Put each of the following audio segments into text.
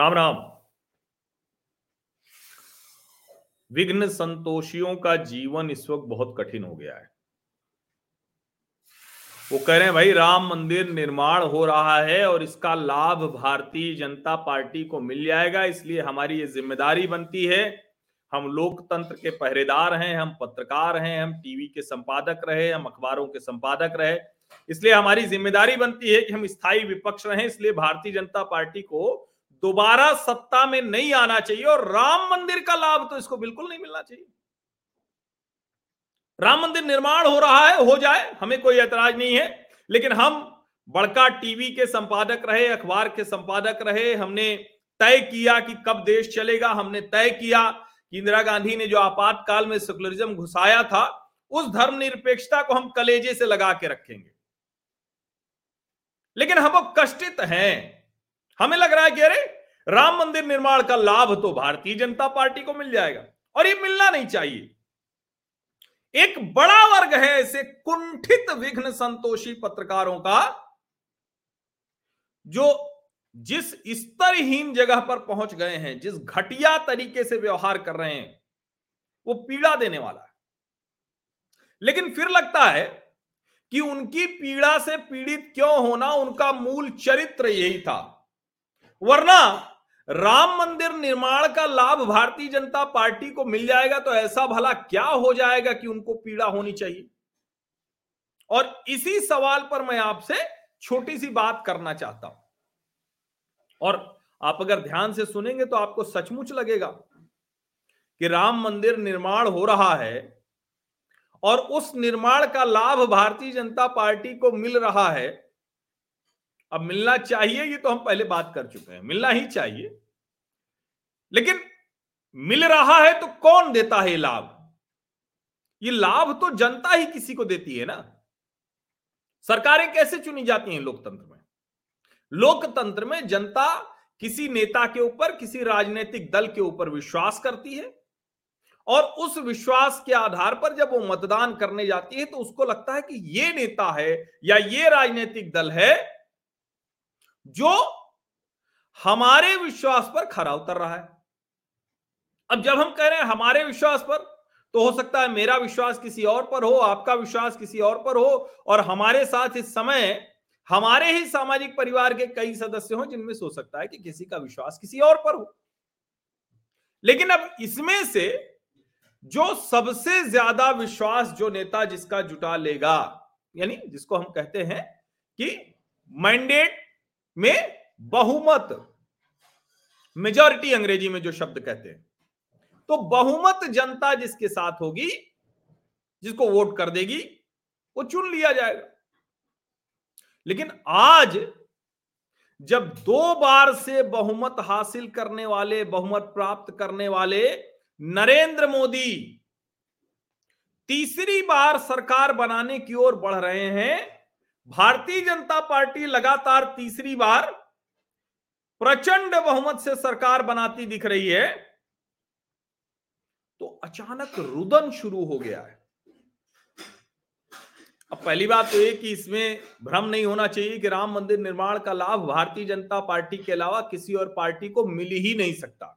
राम राम। विघ्न संतोषियों का जीवन इस वक्त बहुत कठिन हो गया है। वो कह रहे हैं, भाई, राम मंदिर निर्माण हो रहा है और इसका लाभ भारतीय जनता पार्टी को मिल जाएगा, इसलिए हमारी ये ज़िम्मेदारी बनती है। हम लोकतंत्र के पहरेदार हैं, हम पत्रकार हैं, हम टीवी के संपादक रहे, हम अखबारों के संपादक रहे। इसलिए हमारी ज़िम्मेदारी बनती है कि हम स्थायी विपक्ष रहे, इसलिए भारतीय जनता पार्टी को दोबारा सत्ता में नहीं आना चाहिए और राम मंदिर का लाभ तो इसको बिल्कुल नहीं मिलना चाहिए। राम मंदिर निर्माण हो रहा है, हो जाए, हमें कोई ऐतराज नहीं है, लेकिन हम बड़का टीवी के संपादक रहे, अखबार के संपादक रहे, हमने तय किया कि कब देश चलेगा, हमने तय किया कि इंदिरा गांधी ने जो आपातकाल में सेकुलरिज्म घुसाया था, उस धर्मनिरपेक्षता को हम कलेजे से लगा के रखेंगे। लेकिन हम अब कष्टित हैं। हमें लग रहा है कि अरे, राम मंदिर निर्माण का लाभ तो भारतीय जनता पार्टी को मिल जाएगा, और ये मिलना नहीं चाहिए। एक बड़ा वर्ग है ऐसे कुंठित, विघ्न संतोषी पत्रकारों का, जो जिस स्तरहीन जगह पर पहुँच गए हैं, जिस घटिया तरीके से व्यवहार कर रहे हैं, वो पीड़ा देने वाला है। लेकिन फिर लगता है कि उनकी पीड़ा से पीड़ित क्यों होना, उनका मूल चरित्र यही था। वरना राम मंदिर निर्माण का लाभ भारतीय जनता पार्टी को मिल जाएगा तो ऐसा भला क्या हो जाएगा कि उनको पीड़ा होनी चाहिए? और इसी सवाल पर मैं आपसे छोटी सी बात करना चाहता हूँ। और आप अगर ध्यान से सुनेंगे तो आपको सचमुच लगेगा कि राम मंदिर निर्माण हो रहा है और उस निर्माण का लाभ भारतीय जनता पार्टी को मिल रहा है अब मिलना चाहिए, ये तो हम पहले बात कर चुके हैं, मिलना ही चाहिए। लेकिन मिल रहा है तो कौन देता है लाभ? ये लाभ तो जनता ही किसी को देती है ना। सरकारें कैसे चुनी जाती हैं लोकतंत्र में? लोकतंत्र में जनता किसी नेता के ऊपर, किसी राजनीतिक दल के ऊपर विश्वास करती है, और उस विश्वास के आधार पर जब वो मतदान करने जाती है तो उसको लगता है कि ये नेता है या ये राजनीतिक दल है जो हमारे विश्वास पर खरा उतर रहा है। अब जब हम कह रहे हैं हमारे विश्वास पर तो हो सकता है मेरा विश्वास किसी और पर हो, आपका विश्वास किसी और पर हो, और हमारे साथ इस समय हमारे ही सामाजिक परिवार के कई सदस्य हो जिनमें सो सकता है कि किसी का विश्वास किसी और पर हो। लेकिन अब इसमें से जो सबसे ज़्यादा विश्वास जो नेता जिसका जुटा लेगा, यानी जिसको हम कहते हैं कि मैंडेट में बहुमत। मेजॉरिटी अंग्रेज़ी में जो शब्द कहते हैं। तो बहुमत जनता जिसके साथ होगी, जिसको वोट कर देगी, वो चुन लिया जाएगा। लेकिन आज, जब दो बार से बहुमत हासिल करने वाले, बहुमत प्राप्त करने वाले नरेंद्र मोदी तीसरी बार सरकार बनाने की ओर बढ़ रहे हैं भारतीय जनता पार्टी लगातार तीसरी बार प्रचंड बहुमत से सरकार बनाती दिख रही है। तो अचानक रुदन शुरू हो गया है। अब पहली बात तो ये कि इसमें भ्रम नहीं होना चाहिए कि राम मंदिर निर्माण का लाभ भारतीय जनता पार्टी के अलावा किसी और पार्टी को मिल ही नहीं सकता।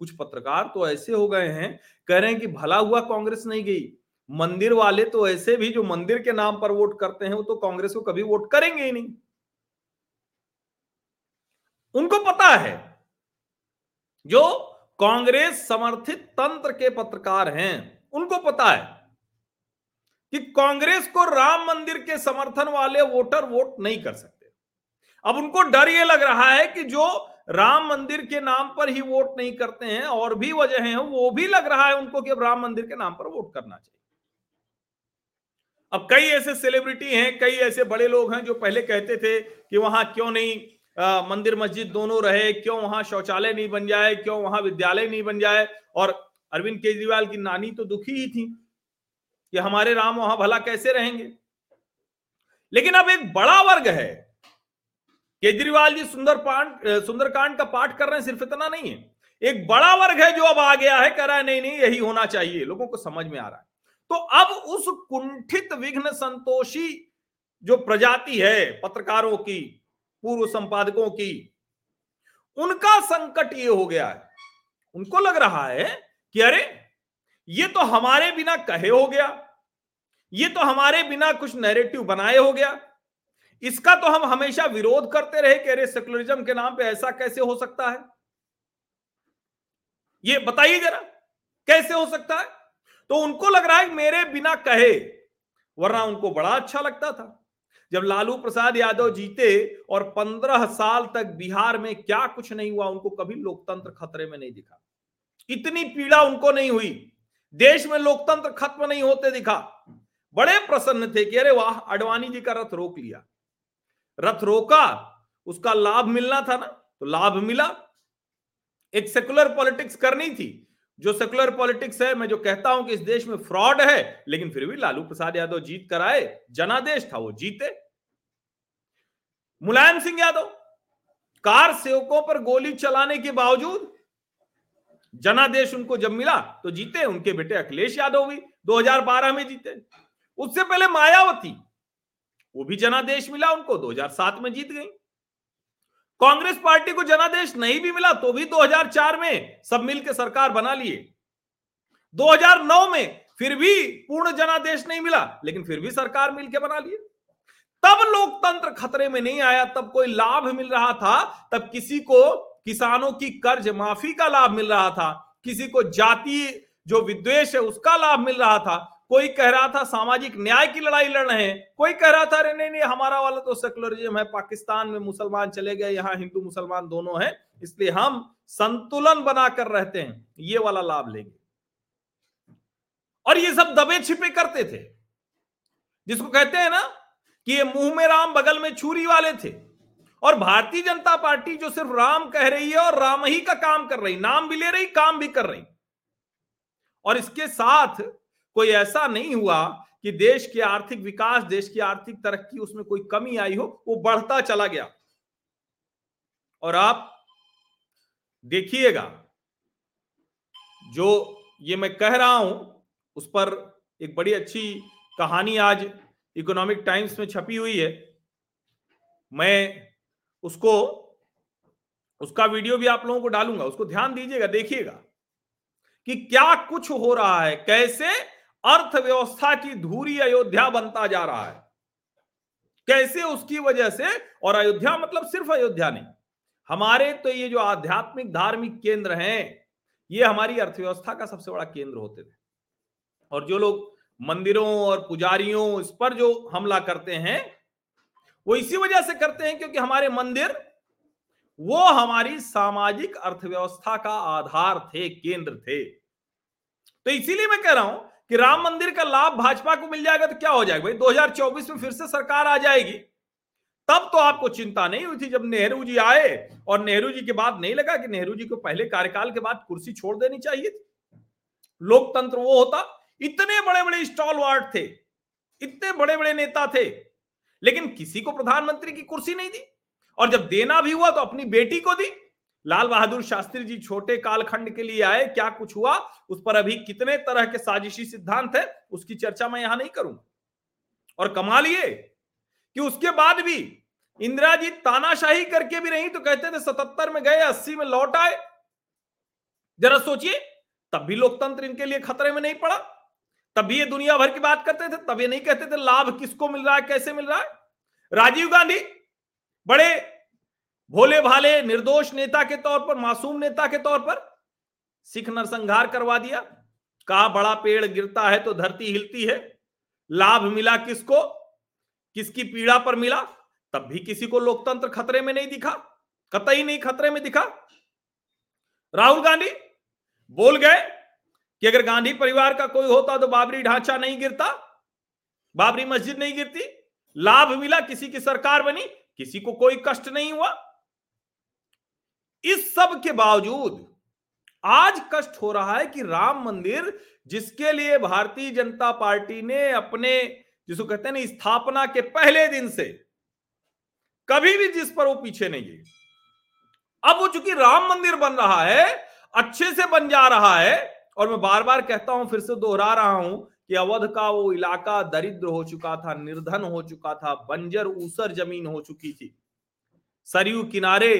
कुछ पत्रकार तो ऐसे हो गए हैं, कह रहे हैं कि भला हुआ कांग्रेस नहीं गई। मंदिर वाले तो ऐसे भी जो मंदिर के नाम पर वोट करते हैं, वो तो कांग्रेस को कभी वोट करेंगे ही नहीं। उनको पता है, जो कांग्रेस समर्थित तंत्र के पत्रकार हैं, उनको पता है कि कांग्रेस को राम मंदिर के समर्थन वाले वोटर वोट नहीं कर सकते। अब उनको डर ये लग रहा है कि जो राम मंदिर के नाम पर ही वोट नहीं करते हैं, और भी वजह है, वो भी लग रहा है उनको कि अब राम मंदिर के नाम पर वोट करना चाहिए। अब कई ऐसे सेलिब्रिटी हैं कई ऐसे बड़े लोग हैं जो पहले कहते थे कि वहाँ क्यों नहीं आ, मंदिर मस्जिद दोनों रहे क्यों वहाँ शौचालय नहीं बन जाए क्यों वहाँ विद्यालय नहीं बन जाए? और अरविंद केजरीवाल की नानी तो दुखी ही थी कि हमारे राम वहाँ भला कैसे रहेंगे? लेकिन अब एक बड़ा वर्ग है। केजरीवाल जी सुंदर पाठ सुंदरकांड का पाठ कर रहे हैं सिर्फ़ इतना नहीं है। एक बड़ा वर्ग है जो अब आ गया है कह रहा है नहीं नहीं यही होना चाहिए। लोगों को समझ में आ रहा है। तो अब उस कुंठित विघ्न संतोषी जो प्रजाति है, पत्रकारों की, पूर्व संपादकों की, उनका संकट ये हो गया है। उनको लग रहा है कि अरे, ये तो हमारे बिना कहे हो गया, ये तो हमारे बिना कुछ नैरेटिव बनाए हो गया, इसका तो हम हमेशा विरोध करते रहे कि अरे सेकुलरिज्म के नाम पे ऐसा कैसे हो सकता है? ये बताइए जरा, कैसे हो सकता है? तो उनको लग रहा है मेरे बिना कहे, वरना उनको बड़ा अच्छा लगता था। जब लालू प्रसाद यादव जीते और पंद्रह साल तक बिहार में क्या कुछ नहीं हुआ, उनको कभी लोकतंत्र खतरे में नहीं दिखा। इतनी पीड़ा उनको नहीं हुई। देश में लोकतंत्र खत्म नहीं होते दिखा। बड़े प्रसन्न थे कि अरे वाह अडवाणी जी का रथ रोक लिया। रथ रोका, उसका लाभ मिलना था ना? तो लाभ मिला। एक सेकुलर पॉलिटिक्स करनी थी। जो सेकुलर पॉलिटिक्स है, मैं जो कहता हूँ कि इस देश में फ्रॉड है, लेकिन फिर भी लालू प्रसाद यादव जीत कर आए, जनादेश था, वो जीते। मुलायम सिंह यादव, कार सेवकों पर गोली चलाने के बावजूद जनादेश उनको जब मिला तो जीते, उनके बेटे अखिलेश यादव भी 2012 में जीते। उससे पहले मायावती, वो भी जनादेश मिला उनको 2007 में जीत गई। कांग्रेस पार्टी को जनादेश नहीं भी मिला तो भी 2004 में सब मिलकर सरकार बना लिए। 2009 में फिर भी पूर्ण जनादेश नहीं मिला, लेकिन फिर भी सरकार मिलकर बना लिए। तब लोकतंत्र खतरे में नहीं आया, तब कोई लाभ मिल रहा था, तब किसी को किसानों की कर्ज माफ़ी का लाभ मिल रहा था, किसी को जाति जो विद्वेश है उसका लाभ मिल रहा था कोई कह रहा था सामाजिक न्याय की लड़ाई लड़ रहे हैं, कोई कह रहा था, अरे नहीं नहीं, हमारा वाला तो सेकुलरिज्म है, पाकिस्तान में मुसलमान चले गए, यहाँ हिंदू मुसलमान दोनों हैं, इसलिए हम संतुलन बनाकर रहते हैं, ये वाला लाभ लेंगे। और ये सब दबे छिपे करते थे, जिसको कहते हैं ना कि ये मुँह में राम, बगल में छुरी वाले थे। और भारतीय जनता पार्टी जो सिर्फ़ राम कह रही है और राम ही का काम कर रही, नाम भी ले रही, काम भी कर रही। और इसके साथ कोई ऐसा नहीं हुआ कि देश के आर्थिक विकास, देश की आर्थिक तरक्की, उसमें कोई कमी आई हो, वो बढ़ता चला गया। और आप देखिएगा, जो ये मैं कह रहा हूँ, उस पर एक बड़ी अच्छी कहानी आज इकोनॉमिक टाइम्स में छपी हुई है। मैं उसको, उसका वीडियो भी आप लोगों को डालूँगा, उसको ध्यान दीजिएगा, देखिएगा कि क्या कुछ हो रहा है, कैसे अर्थव्यवस्था की धूरी अयोध्या बनता जा रहा है। कैसे उसकी वजह से? और अयोध्या मतलब सिर्फ़ अयोध्या नहीं। हमारे तो ये जो आध्यात्मिक धार्मिक केंद्र हैं, ये हमारी अर्थव्यवस्था का सबसे बड़ा केंद्र होते थे। और जो लोग मंदिरों और पुजारियों, इस पर जो हमला करते हैं, वो इसी वजह से करते हैं क्योंकि हमारे मंदिर, वो हमारी सामाजिक अर्थव्यवस्था का आधार थे, केंद्र थे। तो इसीलिए मैं कह रहा हूँ कि राम मंदिर का लाभ भाजपा को मिल जाएगा तो क्या हो जाएगा? भाई 2024 में फिर से सरकार आ जाएगी। तब तो आपको चिंता नहीं हुई थी जब नेहरू जी आए और नेहरू जी के बाद नहीं लगा कि नेहरू जी को पहले कार्यकाल के बाद कुर्सी छोड़ देनी चाहिए थी? लोकतंत्र वो होता। इतने बड़े बड़े स्टॉल वार्ड थे। इतने बड़े बड़े नेता थे। लेकिन किसी को प्रधानमंत्री की कुर्सी नहीं दी। और जब देना भी हुआ तो अपनी बेटी को दी। लाल बहादुर शास्त्री जी छोटे कालखंड के लिए आए, क्या कुछ हुआ? उस पर अभी कितने तरह के साजिशी सिद्धांत है, उसकी चर्चा मैं यहाँ नहीं करूँगा। और कमाल ये कि उसके बाद भी इंदिरा जी तानाशाही करके भी नहीं तो कहते थे सतहत्तर में गए, अस्सी में लौट आए। जरा सोचिए, तब भी लोकतंत्र इनके लिए खतरे में नहीं पड़ा। तब भी ये दुनिया भर की बात करते थे, तब ये नहीं कहते थे लाभ किसको मिल रहा है, कैसे मिल रहा है। राजीव गांधी बड़े भोले भाले निर्दोष नेता के तौर पर, मासूम नेता के तौर पर सिख नरसंहार करवा दिया। कहा, बड़ा पेड़ गिरता है तो धरती हिलती है। लाभ मिला किसको? किसकी पीड़ा पर मिला? तब भी किसी को लोकतंत्र खतरे में नहीं दिखा, कतई नहीं खतरे में दिखा। राहुल गांधी बोल गए कि अगर गांधी परिवार का कोई होता तो बाबरी ढांचा नहीं गिरता, बाबरी मस्जिद नहीं गिरती। लाभ मिला, किसी की सरकार बनी, किसी को कोई कष्ट नहीं हुआ। इस सब के बावजूद आज कष्ट हो रहा है कि राम मंदिर, जिसके लिए भारतीय जनता पार्टी ने अपने, जिसको कहते हैं स्थापना के पहले दिन से कभी भी जिस पर वो पीछे नहीं गई। अब वो चूँकि राम मंदिर बन रहा है, अच्छे से बन जा रहा है, और मैं बार बार कहता हूँ, फिर से दोहरा रहा हूँ कि अवध का वो इलाका दरिद्र हो चुका था, निर्धन हो चुका था, बंजर, ऊसर ज़मीन हो चुकी थी। सरयू किनारे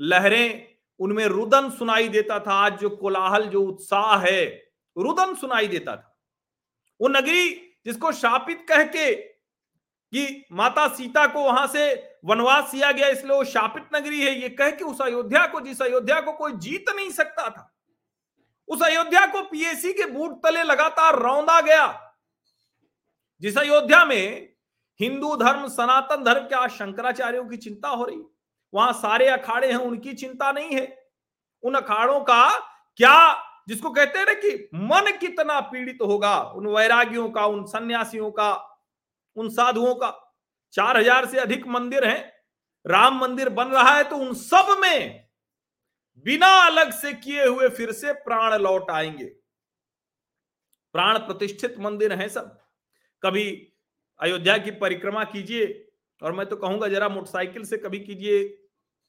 लहरें उनमें रुदन सुनाई देता था। आज जो कोलाहल, जो उत्साह है, रुदन सुनाई देता था। वो नगरी जिसको शापित कह के कि माता सीता को वहाँ से वनवास किया गया, इसलिए वो शापित नगरी है। ये कह के उस अयोध्या को, जिस अयोध्या को कोई जीत नहीं सकता था, उस अयोध्या को पीएसी के बूट तले लगातार रौंदा गया। जिस अयोध्या में हिंदू धर्म, सनातन धर्म क्या शंकराचार्यों की चिंता हो रही वहाँ सारे अखाड़े हैं, उनकी चिंता नहीं है। उन अखाड़ों का क्या, जिसको कहते हैं ना कि मन कितना पीड़ित होगा, उन वैरागियों का, उन सन्यासियों का, उन साधुओं का। चार हज़ार से अधिक मंदिर हैं, राम मंदिर बन रहा है तो उन सब में बिना अलग से किए हुए फिर से प्राण लौट आएँगे। प्राण प्रतिष्ठित मंदिर हैं सब। कभी अयोध्या की परिक्रमा कीजिए और मैं तो कहूँगा जरा मोटरसाइकिल से कभी कीजिए।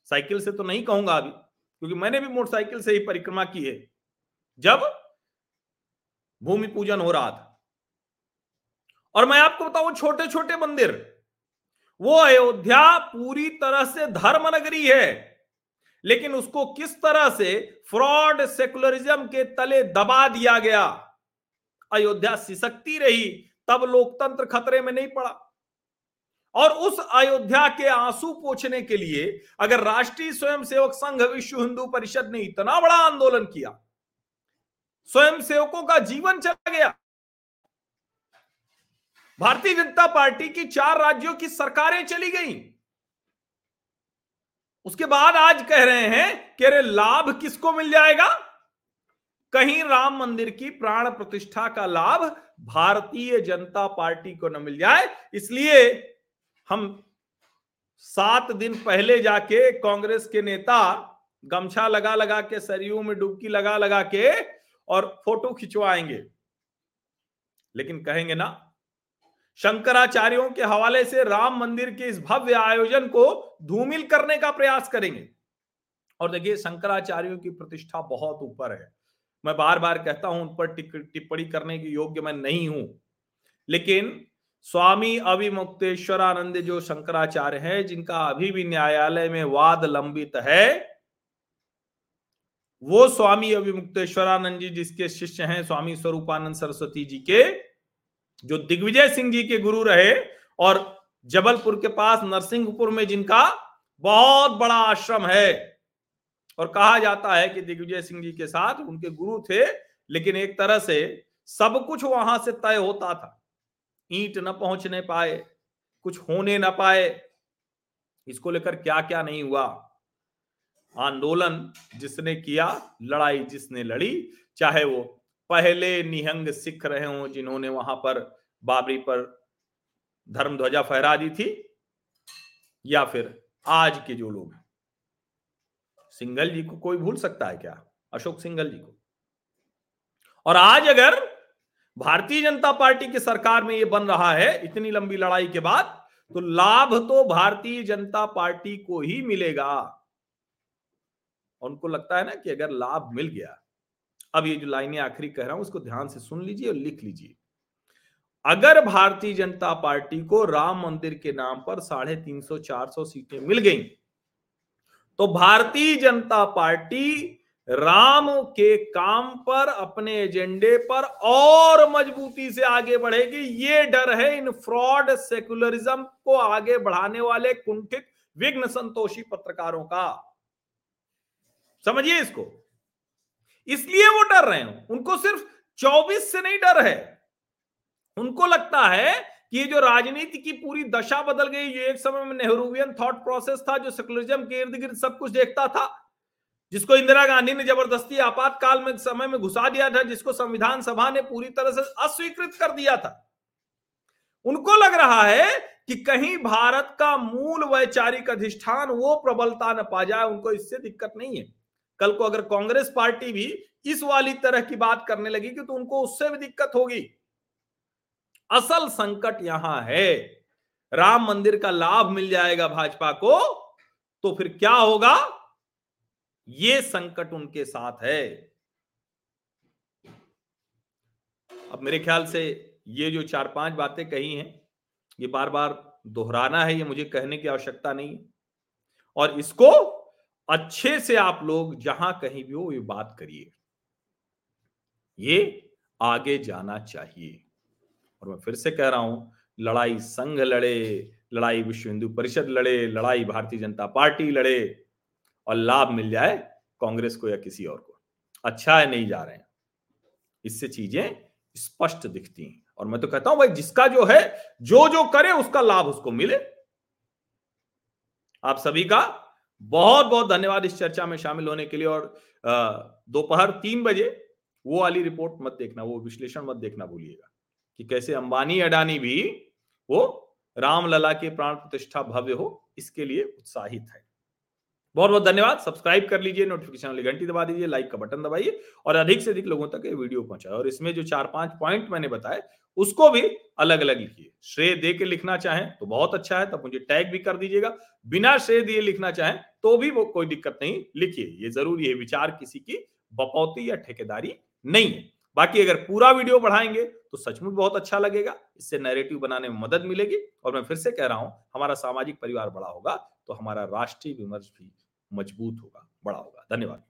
साइकिल से तो नहीं कहूँगा अभी, क्योंकि मैंने भी मोटरसाइकिल से ही परिक्रमा की है। जब भूमि पूजन हो रहा था। और मैं आपको बताऊँ छोटे छोटे मंदिर, वो अयोध्या पूरी तरह से धर्म नगरी है, लेकिन उसको किस तरह से फ्रॉड सेकुलरिज्म के तले दबा दिया गया। अयोध्या सिसकती रही, तब लोकतंत्र खतरे में नहीं पड़ा। और उस अयोध्या के आँसू पोछने के लिए अगर राष्ट्रीय स्वयंसेवक संघ विश्व हिंदू परिषद ने इतना बड़ा आंदोलन किया, स्वयंसेवकों का जीवन चला गया। भारतीय जनता पार्टी की चार राज्यों की सरकारें चली गई। उसके बाद आज कह रहे हैं कि अरे लाभ किसको मिल जाएगा? कहीं राम मंदिर की प्राण प्रतिष्ठा का लाभ भारतीय जनता पार्टी को न मिल जाए, इसलिए हम सात दिन पहले जाके कांग्रेस के नेता गमछा लगा लगा के, सरयू में डुबकी लगा लगा के और फ़ोटो खिंचवाएँगे। लेकिन कहेंगे ना, शंकराचार्यों के हवाले से राम मंदिर के इस भव्य आयोजन को धूमिल करने का प्रयास करेंगे। और देखिए, शंकराचार्यों की प्रतिष्ठा बहुत ऊपर है। मैं बार बार कहता हूँ, उन पर टिप्पणी करने के योग्य मैं नहीं हूँ। लेकिन स्वामी अभिमुक्तेश्वरानंद जो शंकराचार्य है, जिनका अभी भी न्यायालय में वाद लंबित है, वो स्वामी अभिमुक्तेश्वरानंद जी जिसके शिष्य हैं, स्वामी स्वरूपानंद सरस्वती जी के, जो दिग्विजय सिंह जी के गुरु रहे और जबलपुर के पास नरसिंहपुर में जिनका बहुत बड़ा आश्रम है। और कहा जाता है कि दिग्विजय सिंह जी के साथ उनके गुरु थे, लेकिन एक तरह से सब कुछ वहाँ से तय होता था। ईंट न पहुँचने पाए, कुछ होने न पाए, इसको लेकर क्या क्या नहीं हुआ? आंदोलन जिसने किया, लड़ाई जिसने लड़ी, चाहे वो पहले निहंग सिख रहे हों जिन्होंने वहाँ पर बाबरी पर धर्म ध्वजा फहरा दी थी, या फिर आज के जो लोग सिंगल जी को कोई भूल सकता है क्या? अशोक सिंगल जी को। और आज अगर भारतीय जनता पार्टी की सरकार में ये बन रहा है इतनी लंबी लड़ाई के बाद तो लाभ तो भारतीय जनता पार्टी को ही मिलेगा। उनको लगता है ना कि अगर लाभ मिल गया, अब ये जो लाइनें आखिरी कह रहा हूँ, उसको ध्यान से सुन लीजिए और लिख लीजिए। अगर भारतीय जनता पार्टी को राम मंदिर के नाम पर साढ़े तीन सौ, चार सौ सीटें मिल गई तो भारतीय जनता पार्टी राम के काम पर, अपने एजेंडे पर और मजबूती से आगे बढ़ेगी। ये डर है इन फ्रॉड सेकुलरिज्म को आगे बढ़ाने वाले कुंठित, विघ्न संतोषी पत्रकारों का। समझिए इसको। इसलिए वो डर रहे हैं। उनको सिर्फ़ 24 से नहीं डर है। उनको लगता है कि ये जो राजनीति की पूरी दशा बदल गई, ये एक समय में नेहरूवियन थॉट प्रोसेस था, जो सेकुलरिज्म के इर्द गिर्द सब कुछ देखता था। जिसको इंदिरा गांधी ने ज़बरदस्ती आपातकाल में समय में घुसा दिया था, जिसको संविधान सभा ने पूरी तरह से अस्वीकृत कर दिया था। उनको लग रहा है कि कहीं भारत का मूल वैचारिक अधिष्ठान वो प्रबलता न पा जाए, उनको इससे दिक्कत नहीं है। कल को अगर कांग्रेस पार्टी भी इस वाली तरह की बात करने लगी कि तो उनको उससे भी दिक्कत होगी। असल संकट यहाँ है। राम मंदिर का लाभ मिल जाएगा भाजपा को तो फिर क्या होगा? ये संकट उनके साथ है। अब मेरे ख्याल से ये जो चार पाँच बातें कही हैं, ये बार बार दोहराना है, ये मुझे कहने की आवश्यकता नहीं है। और इसको अच्छे से आप लोग जहाँ कहीं भी हो, ये बात करिए। ये आगे जाना चाहिए। और मैं फिर से कह रहा हूँ, लड़ाई संघ लड़े, लड़ाई विश्व हिंदू परिषद लड़े, लड़ाई भारतीय जनता पार्टी लड़े और लाभ मिल जाए कांग्रेस को या किसी और को। अच्छा है, नहीं जा रहे हैं। इससे चीज़ें स्पष्ट दिखती हैं। और मैं तो कहता हूँ, भाई, जिसका जो है, जो जो करे, उसका लाभ उसको मिले। आप सभी का बहुत बहुत धन्यवाद इस चर्चा में शामिल होने के लिए। और दोपहर तीन बजे वो वाली रिपोर्ट मत देखना, वो विश्लेषण मत देखना भूलिएगा कि कैसे अंबानी, अडानी भी वो रामलला के प्राण प्रतिष्ठा भव्य हो, इसके लिए उत्साहित है। बहुत बहुत धन्यवाद। सब्सक्राइब कर लीजिए नोटिफिकेशन वाली घंटी दबा दीजिए लाइक का बटन दबाइए और अधिक से अधिक लोगों तक ये वीडियो पहुँचाए। और इसमें जो चार पाँच पॉइंट मैंने बताए, उसको भी अलग अलग लिखिए। श्रेय दे के लिखना चाहें तो बहुत अच्छा है, तब मुझे टैग भी कर दीजिएगा। बिना श्रेय दिए लिखना चाहें तो भी वो कोई दिक्कत नहीं, लिखिए। ये ज़रूरी है विचार किसी की बपौती या ठेकेदारी नहीं है। बाकी अगर पूरा वीडियो बढ़ाएँगे तो सचमुच बहुत अच्छा लगेगा। इससे नैरेटिव बनाने में मदद मिलेगी और मैं फिर से कह रहा हूँ, हमारा सामाजिक परिवार बड़ा होगा तो हमारा राष्ट्रीय विमर्श भी मज़बूत होगा बड़ा होगा धन्यवाद